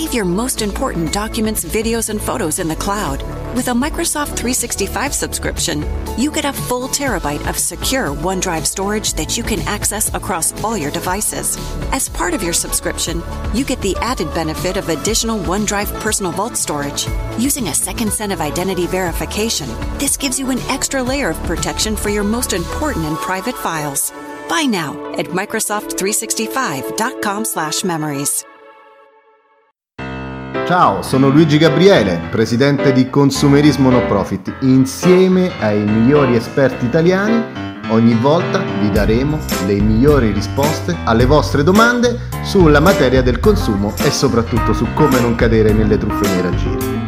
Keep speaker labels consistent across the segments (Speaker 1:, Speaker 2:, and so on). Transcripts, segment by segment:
Speaker 1: Save your most important documents, videos, and photos in the cloud. With a Microsoft 365 subscription, you get a full terabyte of secure OneDrive storage that you can access across all your devices. As part of your subscription, you get the added benefit of additional OneDrive Personal Vault storage. Using a second set of identity verification, this gives you an extra layer of protection for your most important and private files. Buy now at Microsoft365.com/memories.
Speaker 2: Ciao, sono Luigi Gabriele, presidente di Consumerismo No Profit. Insieme ai migliori esperti italiani, ogni volta vi daremo le migliori risposte alle vostre domande sulla materia del consumo e soprattutto su come non cadere nelle truffe nei raggiri.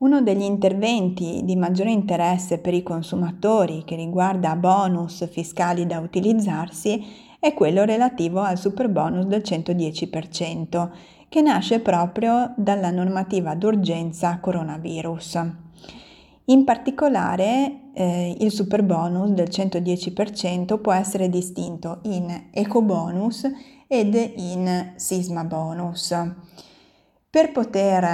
Speaker 3: Uno degli interventi di maggiore interesse per i consumatori che riguarda bonus fiscali da utilizzarsi è quello relativo al super bonus del 110%, che nasce proprio dalla normativa d'urgenza coronavirus. In particolare eh, il super bonus del 110% può essere distinto in eco bonus ed in sisma bonus. Per poter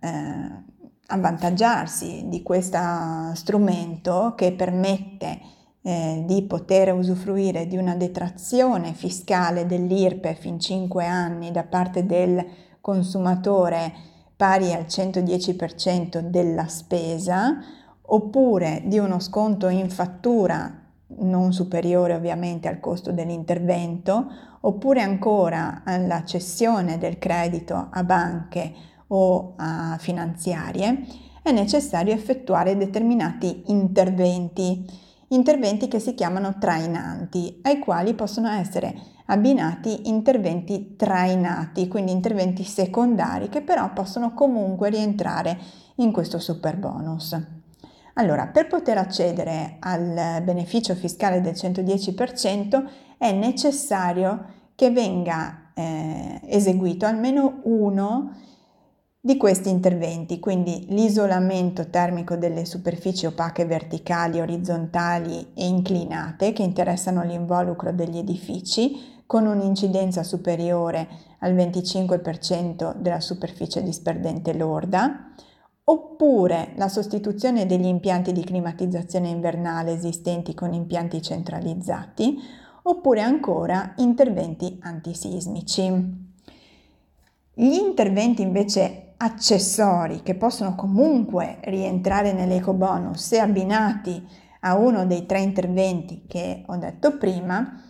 Speaker 3: eh, avvantaggiarsi di questo strumento che permette eh, di poter usufruire di una detrazione fiscale dell'IRPEF in 5 anni da parte del consumatore pari al 110% della spesa oppure di uno sconto in fattura non superiore ovviamente al costo dell'intervento oppure ancora alla cessione del credito a banche o a finanziarie è necessario effettuare determinati interventi interventi che si chiamano trainanti, ai quali possono essere abbinati interventi trainati, quindi interventi secondari che però possono comunque rientrare in questo super bonus. Allora, per poter accedere al beneficio fiscale del 110% è necessario che venga eh, eseguito almeno uno di questi interventi, quindi l'isolamento termico delle superfici opache verticali, orizzontali e inclinate che interessano l'involucro degli edifici con un'incidenza superiore al 25% della superficie disperdente lorda, oppure la sostituzione degli impianti di climatizzazione invernale esistenti con impianti centralizzati, oppure ancora interventi antisismici. Gli interventi invece accessori che possono comunque rientrare nell'eco bonus se abbinati a uno dei tre interventi che ho detto prima,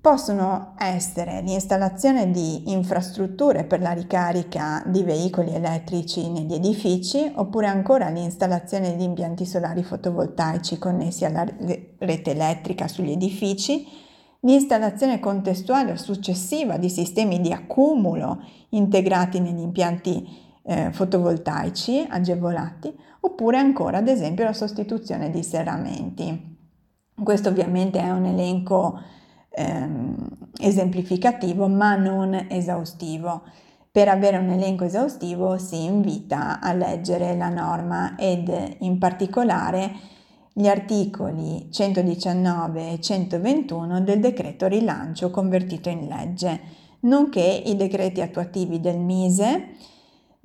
Speaker 3: possono essere l'installazione di infrastrutture per la ricarica di veicoli elettrici negli edifici oppure ancora l'installazione di impianti solari fotovoltaici connessi alla rete elettrica sugli edifici, l'installazione contestuale o successiva di sistemi di accumulo integrati negli impianti eh, fotovoltaici agevolati oppure ancora ad esempio la sostituzione di serramenti. Questo ovviamente è un elenco ehm, esemplificativo ma non esaustivo. Per avere un elenco esaustivo si invita a leggere la norma ed in particolare gli articoli 119 e 121 del decreto rilancio convertito in legge, nonché i decreti attuativi del MISE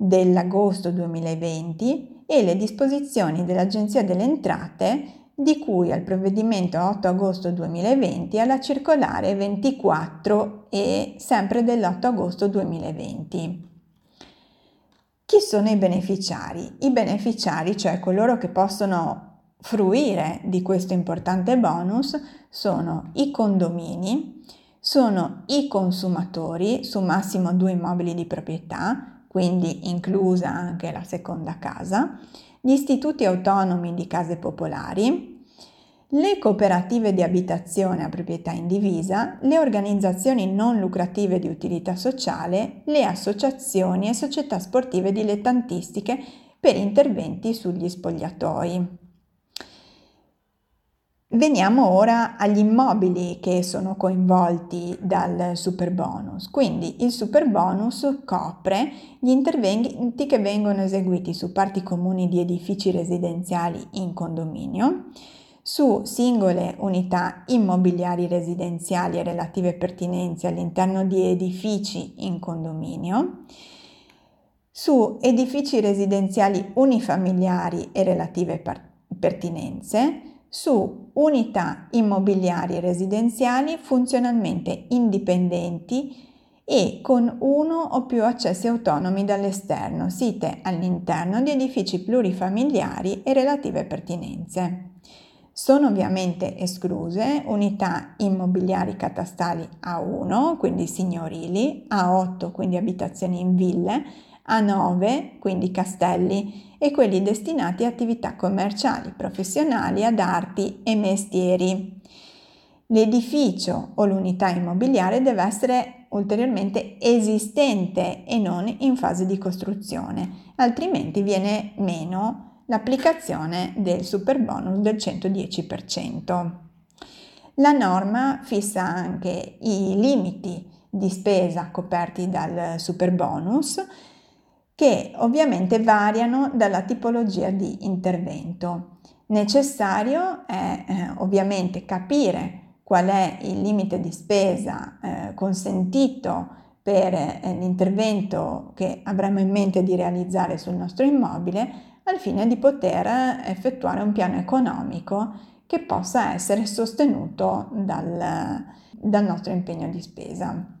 Speaker 3: dell'agosto 2020 e le disposizioni dell'Agenzia delle Entrate di cui al provvedimento 8 agosto 2020 alla circolare 24 e sempre dell'8 agosto 2020. Chi sono i beneficiari? I beneficiari, cioè coloro che possono fruire di questo importante bonus, sono i condomini, sono i consumatori su massimo due immobili di proprietà, quindi inclusa anche la seconda casa, gli istituti autonomi di case popolari, le cooperative di abitazione a proprietà indivisa, le organizzazioni non lucrative di utilità sociale, le associazioni e società sportive dilettantistiche per interventi sugli spogliatoi. Veniamo ora agli immobili che sono coinvolti dal super bonus. Quindi il super bonus copre gli interventi che vengono eseguiti su parti comuni di edifici residenziali in condominio, su singole unità immobiliari residenziali e relative pertinenze all'interno di edifici in condominio, su edifici residenziali unifamiliari e relative pertinenze, su unità immobiliari residenziali funzionalmente indipendenti e con uno o più accessi autonomi dall'esterno, site all'interno di edifici plurifamiliari e relative pertinenze. Sono ovviamente escluse unità immobiliari catastali A1, quindi signorili, A8, quindi abitazioni in ville, A9, quindi castelli, e quelli destinati a attività commerciali, professionali, ad arti e mestieri. L'edificio o l'unità immobiliare deve essere ulteriormente esistente e non in fase di costruzione, altrimenti viene meno l'applicazione del super bonus del 110%. La norma fissa anche i limiti di spesa coperti dal super bonus che ovviamente variano dalla tipologia di intervento. Necessario è eh, ovviamente capire qual è il limite di spesa eh, consentito per eh, l'intervento che avremo in mente di realizzare sul nostro immobile al fine di poter effettuare un piano economico che possa essere sostenuto dal, dal nostro impegno di spesa.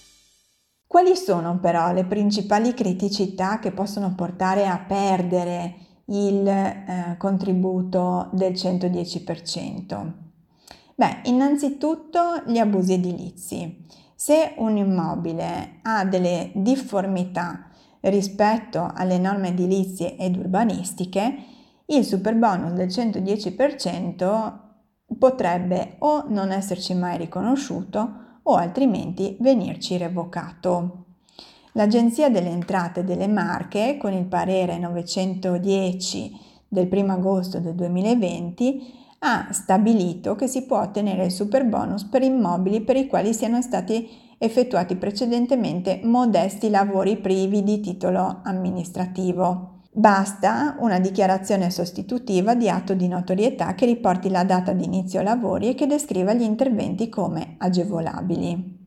Speaker 3: Quali sono però le principali criticità che possono portare a perdere il eh, contributo del 110%? Beh, innanzitutto gli abusi edilizi. Se un immobile ha delle difformità rispetto alle norme edilizie ed urbanistiche, il super bonus del 110% potrebbe o non esserci mai riconosciuto o altrimenti venirci revocato. L'Agenzia delle Entrate delle Marche, con il parere 910 del 1 agosto del 2020, ha stabilito che si può ottenere il super bonus per immobili per i quali siano stati effettuati precedentemente modesti lavori privi di titolo amministrativo. Basta una dichiarazione sostitutiva di atto di notorietà che riporti la data di inizio lavori e che descriva gli interventi come agevolabili.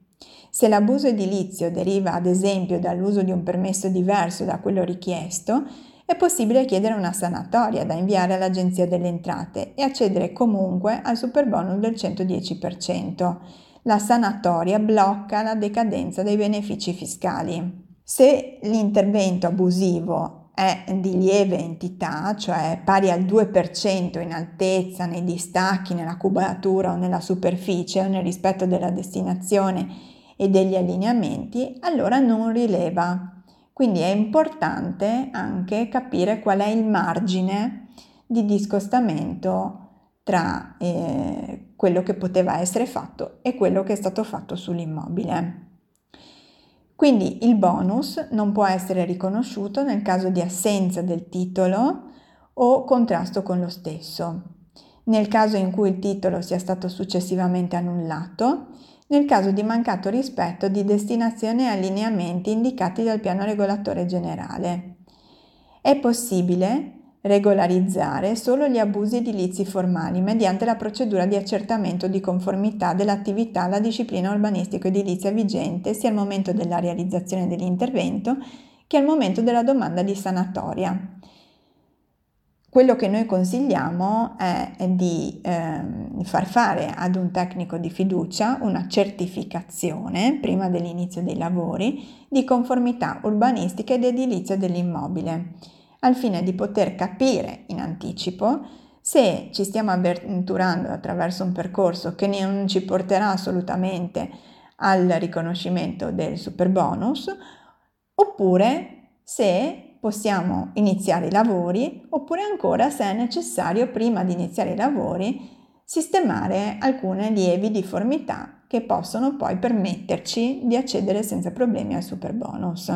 Speaker 3: Se l'abuso edilizio deriva ad esempio dall'uso di un permesso diverso da quello richiesto, è possibile chiedere una sanatoria da inviare all'Agenzia delle Entrate e accedere comunque al superbonus del 110%. La sanatoria blocca la decadenza dei benefici fiscali. Se l'intervento abusivo è di lieve entità, cioè pari al 2% in altezza, nei distacchi, nella cubatura o nella superficie o nel rispetto della destinazione e degli allineamenti, allora non rileva. Quindi è importante anche capire qual è il margine di discostamento tra eh, quello che poteva essere fatto e quello che è stato fatto sull'immobile. Quindi il bonus non può essere riconosciuto nel caso di assenza del titolo o contrasto con lo stesso, nel caso in cui il titolo sia stato successivamente annullato, nel caso di mancato rispetto di destinazione e allineamenti indicati dal piano regolatore generale. È possibile regolarizzare solo gli abusi edilizi formali mediante la procedura di accertamento di conformità dell'attività alla disciplina urbanistico-edilizia vigente sia al momento della realizzazione dell'intervento che al momento della domanda di sanatoria. Quello che noi consigliamo è di eh, far fare ad un tecnico di fiducia una certificazione prima dell'inizio dei lavori di conformità urbanistica ed edilizia dell'immobile al fine di poter capire in anticipo se ci stiamo avventurando attraverso un percorso che non ci porterà assolutamente al riconoscimento del super bonus oppure se possiamo iniziare i lavori oppure ancora se è necessario prima di iniziare i lavori sistemare alcune lievi difformità che possono poi permetterci di accedere senza problemi al super bonus.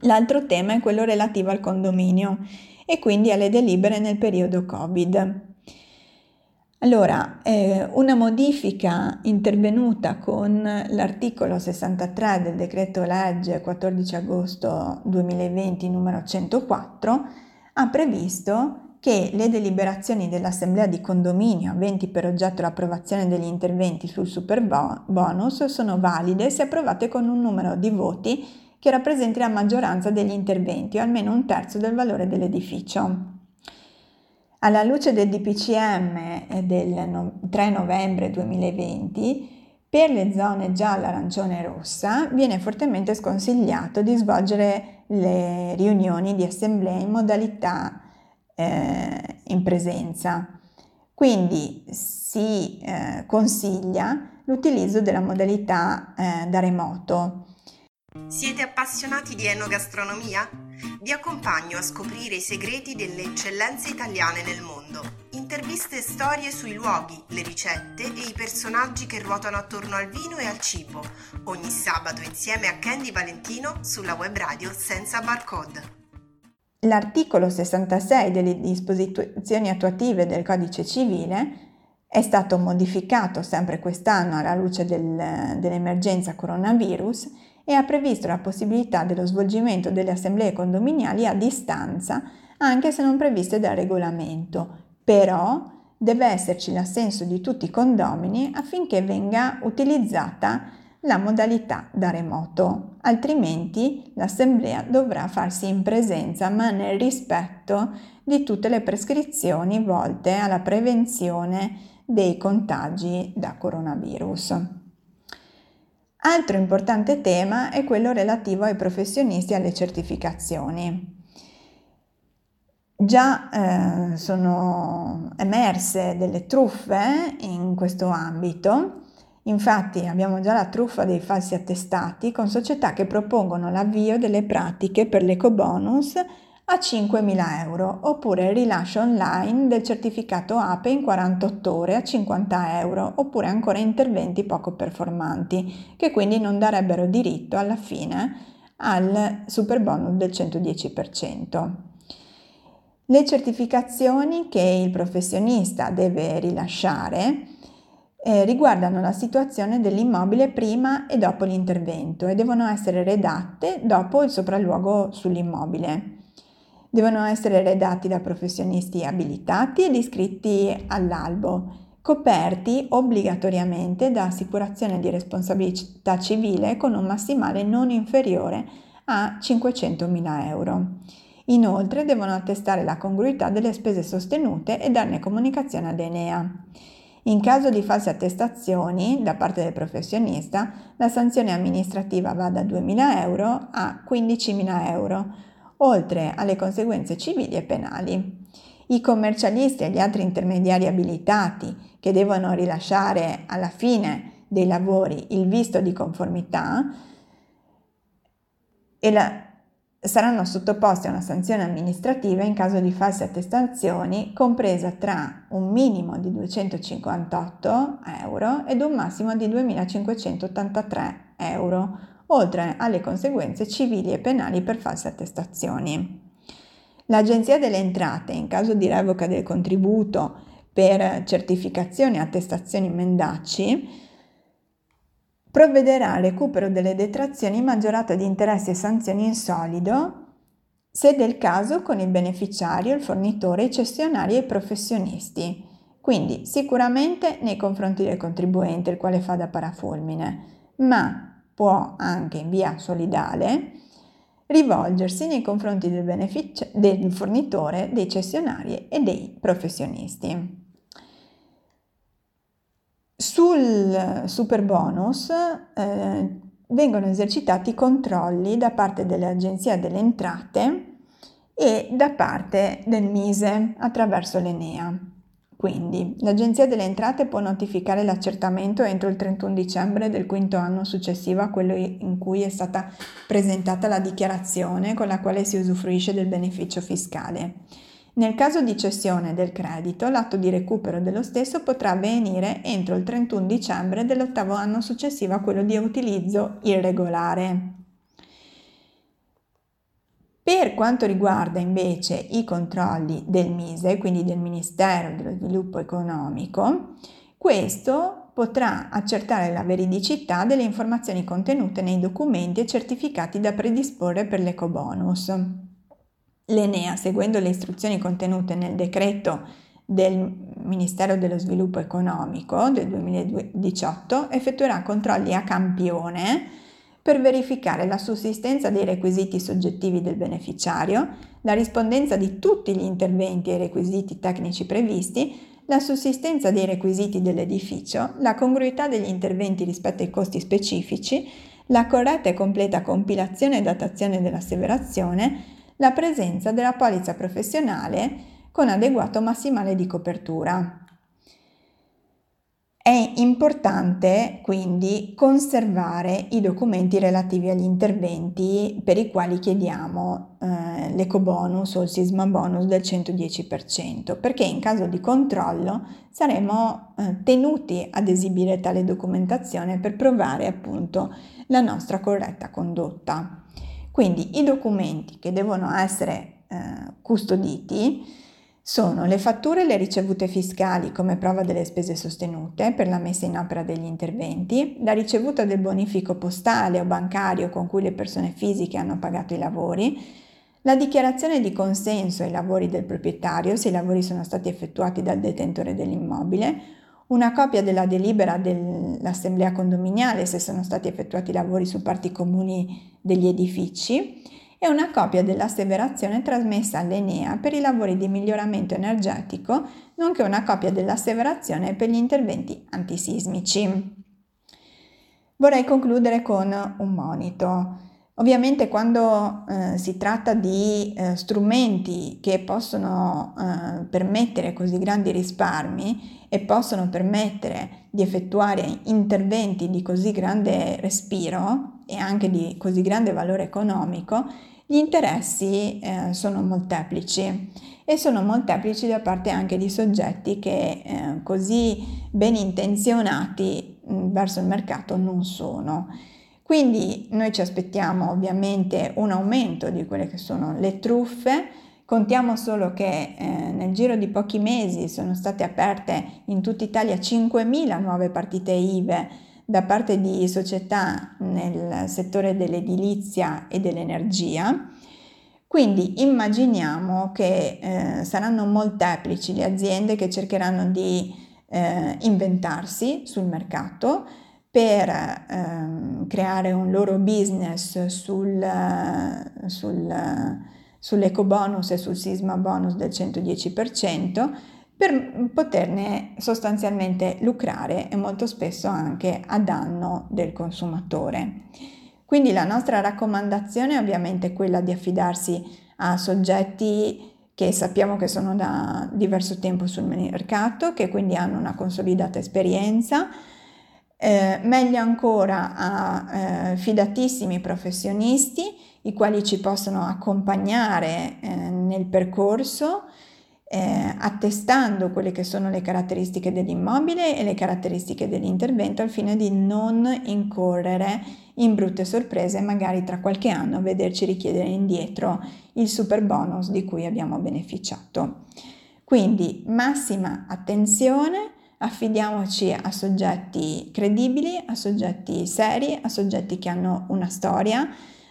Speaker 3: L'altro tema è quello relativo al condominio e quindi alle delibere nel periodo Covid. Allora, eh, una modifica intervenuta con l'articolo 63 del decreto legge 14 agosto 2020 numero 104 ha previsto che le deliberazioni dell'Assemblea di condominio aventi per oggetto l'approvazione degli interventi sul super bonus sono valide se approvate con un numero di voti che rappresenti la maggioranza degli interventi o almeno un terzo del valore dell'edificio. Alla luce del DPCM del 3 novembre 2020, per le zone gialla, arancione e rossa viene fortemente sconsigliato di svolgere le riunioni di assemblea in modalità eh, in presenza. Quindi si eh, consiglia l'utilizzo della modalità eh, da remoto.
Speaker 4: Siete appassionati di enogastronomia? Vi accompagno a scoprire i segreti delle eccellenze italiane nel mondo. Interviste e storie sui luoghi, le ricette e i personaggi che ruotano attorno al vino e al cibo. Ogni sabato insieme a Candy Valentino sulla web radio senza barcode.
Speaker 3: L'articolo 66 delle disposizioni attuative del Codice civile è stato modificato sempre quest'anno alla luce del, dell'emergenza coronavirus e ha previsto la possibilità dello svolgimento delle assemblee condominiali a distanza, anche se non previste dal regolamento. Però deve esserci l'assenso di tutti i condomini affinché venga utilizzata la modalità da remoto, altrimenti l'assemblea dovrà farsi in presenza ma nel rispetto di tutte le prescrizioni volte alla prevenzione dei contagi da coronavirus. Altro importante tema è quello relativo ai professionisti e alle certificazioni. Già eh, sono emerse delle truffe in questo ambito Infatti abbiamo già la truffa dei falsi attestati con società che propongono l'avvio delle pratiche per l'ecobonus a 5.000 euro oppure il rilascio online del certificato APE in 48 ore a 50 euro oppure ancora interventi poco performanti che quindi non darebbero diritto alla fine al super bonus del 110%. Le certificazioni che il professionista deve rilasciare eh, riguardano la situazione dell'immobile prima e dopo l'intervento e devono essere redatte dopo il sopralluogo sull'immobile. Devono essere redatti da professionisti abilitati ed iscritti all'albo, coperti obbligatoriamente da assicurazione di responsabilità civile con un massimale non inferiore a 500.000 euro. Inoltre devono attestare la congruità delle spese sostenute e darne comunicazione ad Enea. In caso di false attestazioni da parte del professionista, la sanzione amministrativa va da 2.000 euro a 15.000 euro, oltre alle conseguenze civili e penali. I commercialisti e gli altri intermediari abilitati che devono rilasciare alla fine dei lavori il visto di conformità la, saranno sottoposti a una sanzione amministrativa in caso di false attestazioni compresa tra un minimo di 258 euro ed un massimo di 2.583 euro, oltre alle conseguenze civili e penali per false attestazioni. L'Agenzia delle Entrate, in caso di revoca del contributo per certificazioni e attestazioni mendaci, provvederà al recupero delle detrazioni maggiorate di interessi e sanzioni in solido, se del caso con il beneficiario, il fornitore, i cessionari e i professionisti. Quindi sicuramente nei confronti del contribuente, il quale fa da parafulmine, ma può anche in via solidale rivolgersi nei confronti del, benefic- del fornitore, dei cessionari e dei professionisti. Sul super bonus eh, vengono esercitati controlli da parte dell'Agenzia delle Entrate e da parte del Mise attraverso l'Enea. Quindi l'Agenzia delle Entrate può notificare l'accertamento entro il 31 dicembre del quinto anno successivo a quello in cui è stata presentata la dichiarazione con la quale si usufruisce del beneficio fiscale. Nel caso di cessione del credito, l'atto di recupero dello stesso potrà avvenire entro il 31 dicembre dell'ottavo anno successivo a quello di utilizzo irregolare. Per quanto riguarda invece i controlli del MISE, quindi del Ministero dello Sviluppo Economico, questo potrà accertare la veridicità delle informazioni contenute nei documenti e certificati da predisporre per l'ecobonus. L'Enea, seguendo le istruzioni contenute nel decreto del Ministero dello Sviluppo Economico del 2018, effettuerà controlli a campione per verificare la sussistenza dei requisiti soggettivi del beneficiario, la rispondenza di tutti gli interventi ai requisiti tecnici previsti, la sussistenza dei requisiti dell'edificio, la congruità degli interventi rispetto ai costi specifici, la corretta e completa compilazione e datazione dell'asseverazione, la presenza della polizza professionale con adeguato massimale di copertura. È importante quindi conservare i documenti relativi agli interventi per i quali chiediamo eh, l'ecobonus o il sisma bonus del 110%, perché in caso di controllo saremo eh, tenuti ad esibire tale documentazione per provare appunto la nostra corretta condotta. Quindi i documenti che devono essere eh, custoditi sono le fatture e le ricevute fiscali come prova delle spese sostenute per la messa in opera degli interventi, la ricevuta del bonifico postale o bancario con cui le persone fisiche hanno pagato i lavori, la dichiarazione di consenso ai lavori del proprietario se i lavori sono stati effettuati dal detentore dell'immobile, una copia della delibera dell'assemblea condominiale se sono stati effettuati lavori su parti comuni degli edifici, e una copia dell'asseverazione trasmessa all'Enea per i lavori di miglioramento energetico, nonché una copia dell'asseverazione per gli interventi antisismici. Vorrei concludere con un monito. Ovviamente quando eh, si tratta di eh, strumenti che possono eh, permettere così grandi risparmi e possono permettere di effettuare interventi di così grande respiro e anche di così grande valore economico, gli interessi eh, sono molteplici e sono molteplici da parte anche di soggetti che eh, così ben intenzionati mh, verso il mercato non sono. Quindi noi ci aspettiamo ovviamente un aumento di quelle che sono le truffe, Contiamo solo che eh, nel giro di pochi mesi sono state aperte in tutta Italia 5.000 nuove partite IVE da parte di società nel settore dell'edilizia e dell'energia. Quindi immaginiamo che eh, saranno molteplici le aziende che cercheranno di eh, inventarsi sul mercato per eh, creare un loro business sul, sul, sull'eco bonus e sul sisma bonus del 110% per poterne sostanzialmente lucrare e molto spesso anche a danno del consumatore. Quindi la nostra raccomandazione è ovviamente quella di affidarsi a soggetti che sappiamo che sono da diverso tempo sul mercato, che quindi hanno una consolidata esperienza, eh, meglio ancora a eh, fidatissimi professionisti, i quali ci possono accompagnare eh, nel percorso eh, attestando quelle che sono le caratteristiche dell'immobile e le caratteristiche dell'intervento al fine di non incorrere in brutte sorprese magari tra qualche anno vederci richiedere indietro il super bonus di cui abbiamo beneficiato. Quindi massima attenzione, affidiamoci a soggetti credibili, a soggetti seri, a soggetti che hanno una storia,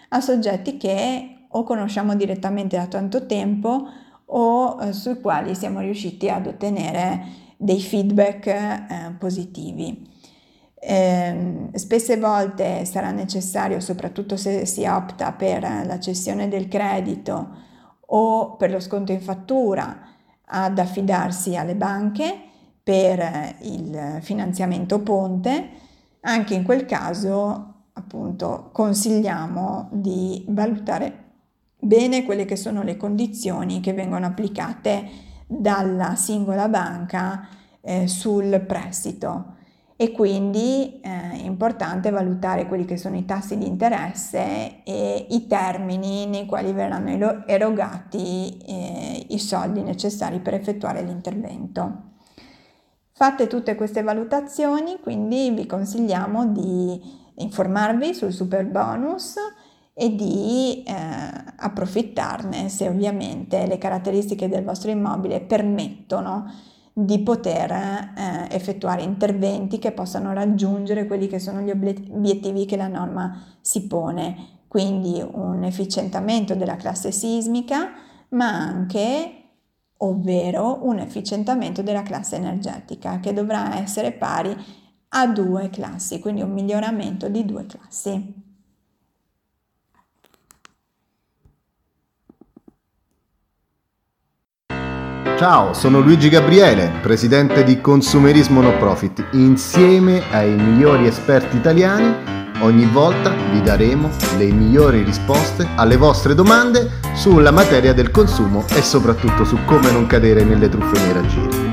Speaker 3: a soggetti che o conosciamo direttamente da tanto tempo o eh, sui quali siamo riusciti ad ottenere dei feedback eh, positivi. Eh, spesse volte sarà necessario, soprattutto se si opta per la cessione del credito o per lo sconto in fattura, ad affidarsi alle banche per il finanziamento ponte. Anche in quel caso, appunto, consigliamo di valutare bene quelle che sono le condizioni che vengono applicate dalla singola banca eh, sul prestito e quindi eh, è importante valutare quelli che sono i tassi di interesse e i termini nei quali verranno erogati eh, i soldi necessari per effettuare l'intervento. Fatte tutte queste valutazioni, quindi vi consigliamo di informarvi sul super bonus e di eh, approfittarne se ovviamente le caratteristiche del vostro immobile permettono di poter eh, effettuare interventi che possano raggiungere quelli che sono gli obiettivi che la norma si pone, quindi un efficientamento della classe sismica, ma anche ovvero un efficientamento della classe energetica che dovrà essere pari a due classi, quindi un miglioramento di due classi.
Speaker 2: Ciao, sono Luigi Gabriele, presidente di Consumerismo No Profit. Insieme ai migliori esperti italiani, ogni volta vi daremo le migliori risposte alle vostre domande sulla materia del consumo e soprattutto su come non cadere nelle truffe nei raggiri.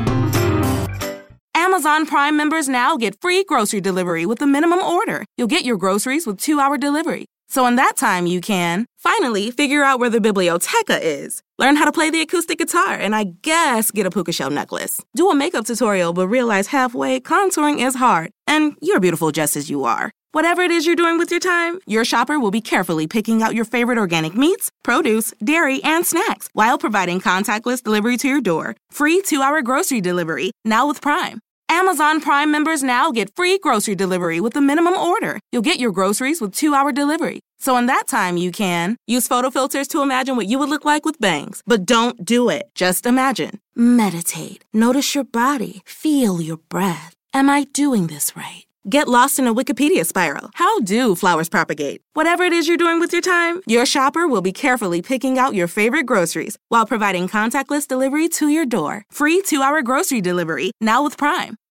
Speaker 5: Amazon Prime members now get free grocery delivery with the minimum order. You'll get your groceries with two hour delivery. So, in that time, you can finally figure out where the biblioteca is. Learn how to play the acoustic guitar, and I guess get a puka shell necklace. Do a makeup tutorial, but realize halfway contouring is hard, and you're beautiful just as you are. Whatever it is you're doing with your time, your shopper will be carefully picking out your favorite organic meats, produce, dairy, and snacks while providing contactless delivery to your door. Free two hour grocery delivery, now with Prime. Amazon Prime members now get free grocery delivery with a minimum order. You'll get your groceries with two hour delivery. So, in that time, you can use photo filters to imagine what you would look like with bangs. But don't do it. Just imagine. Meditate. Notice your body. Feel your breath. Am I doing this right? Get lost in a Wikipedia spiral. How do flowers propagate? Whatever it is you're doing with your time, your shopper will be carefully picking out your favorite groceries while providing contactless delivery to your door. Free two hour grocery delivery, now with Prime.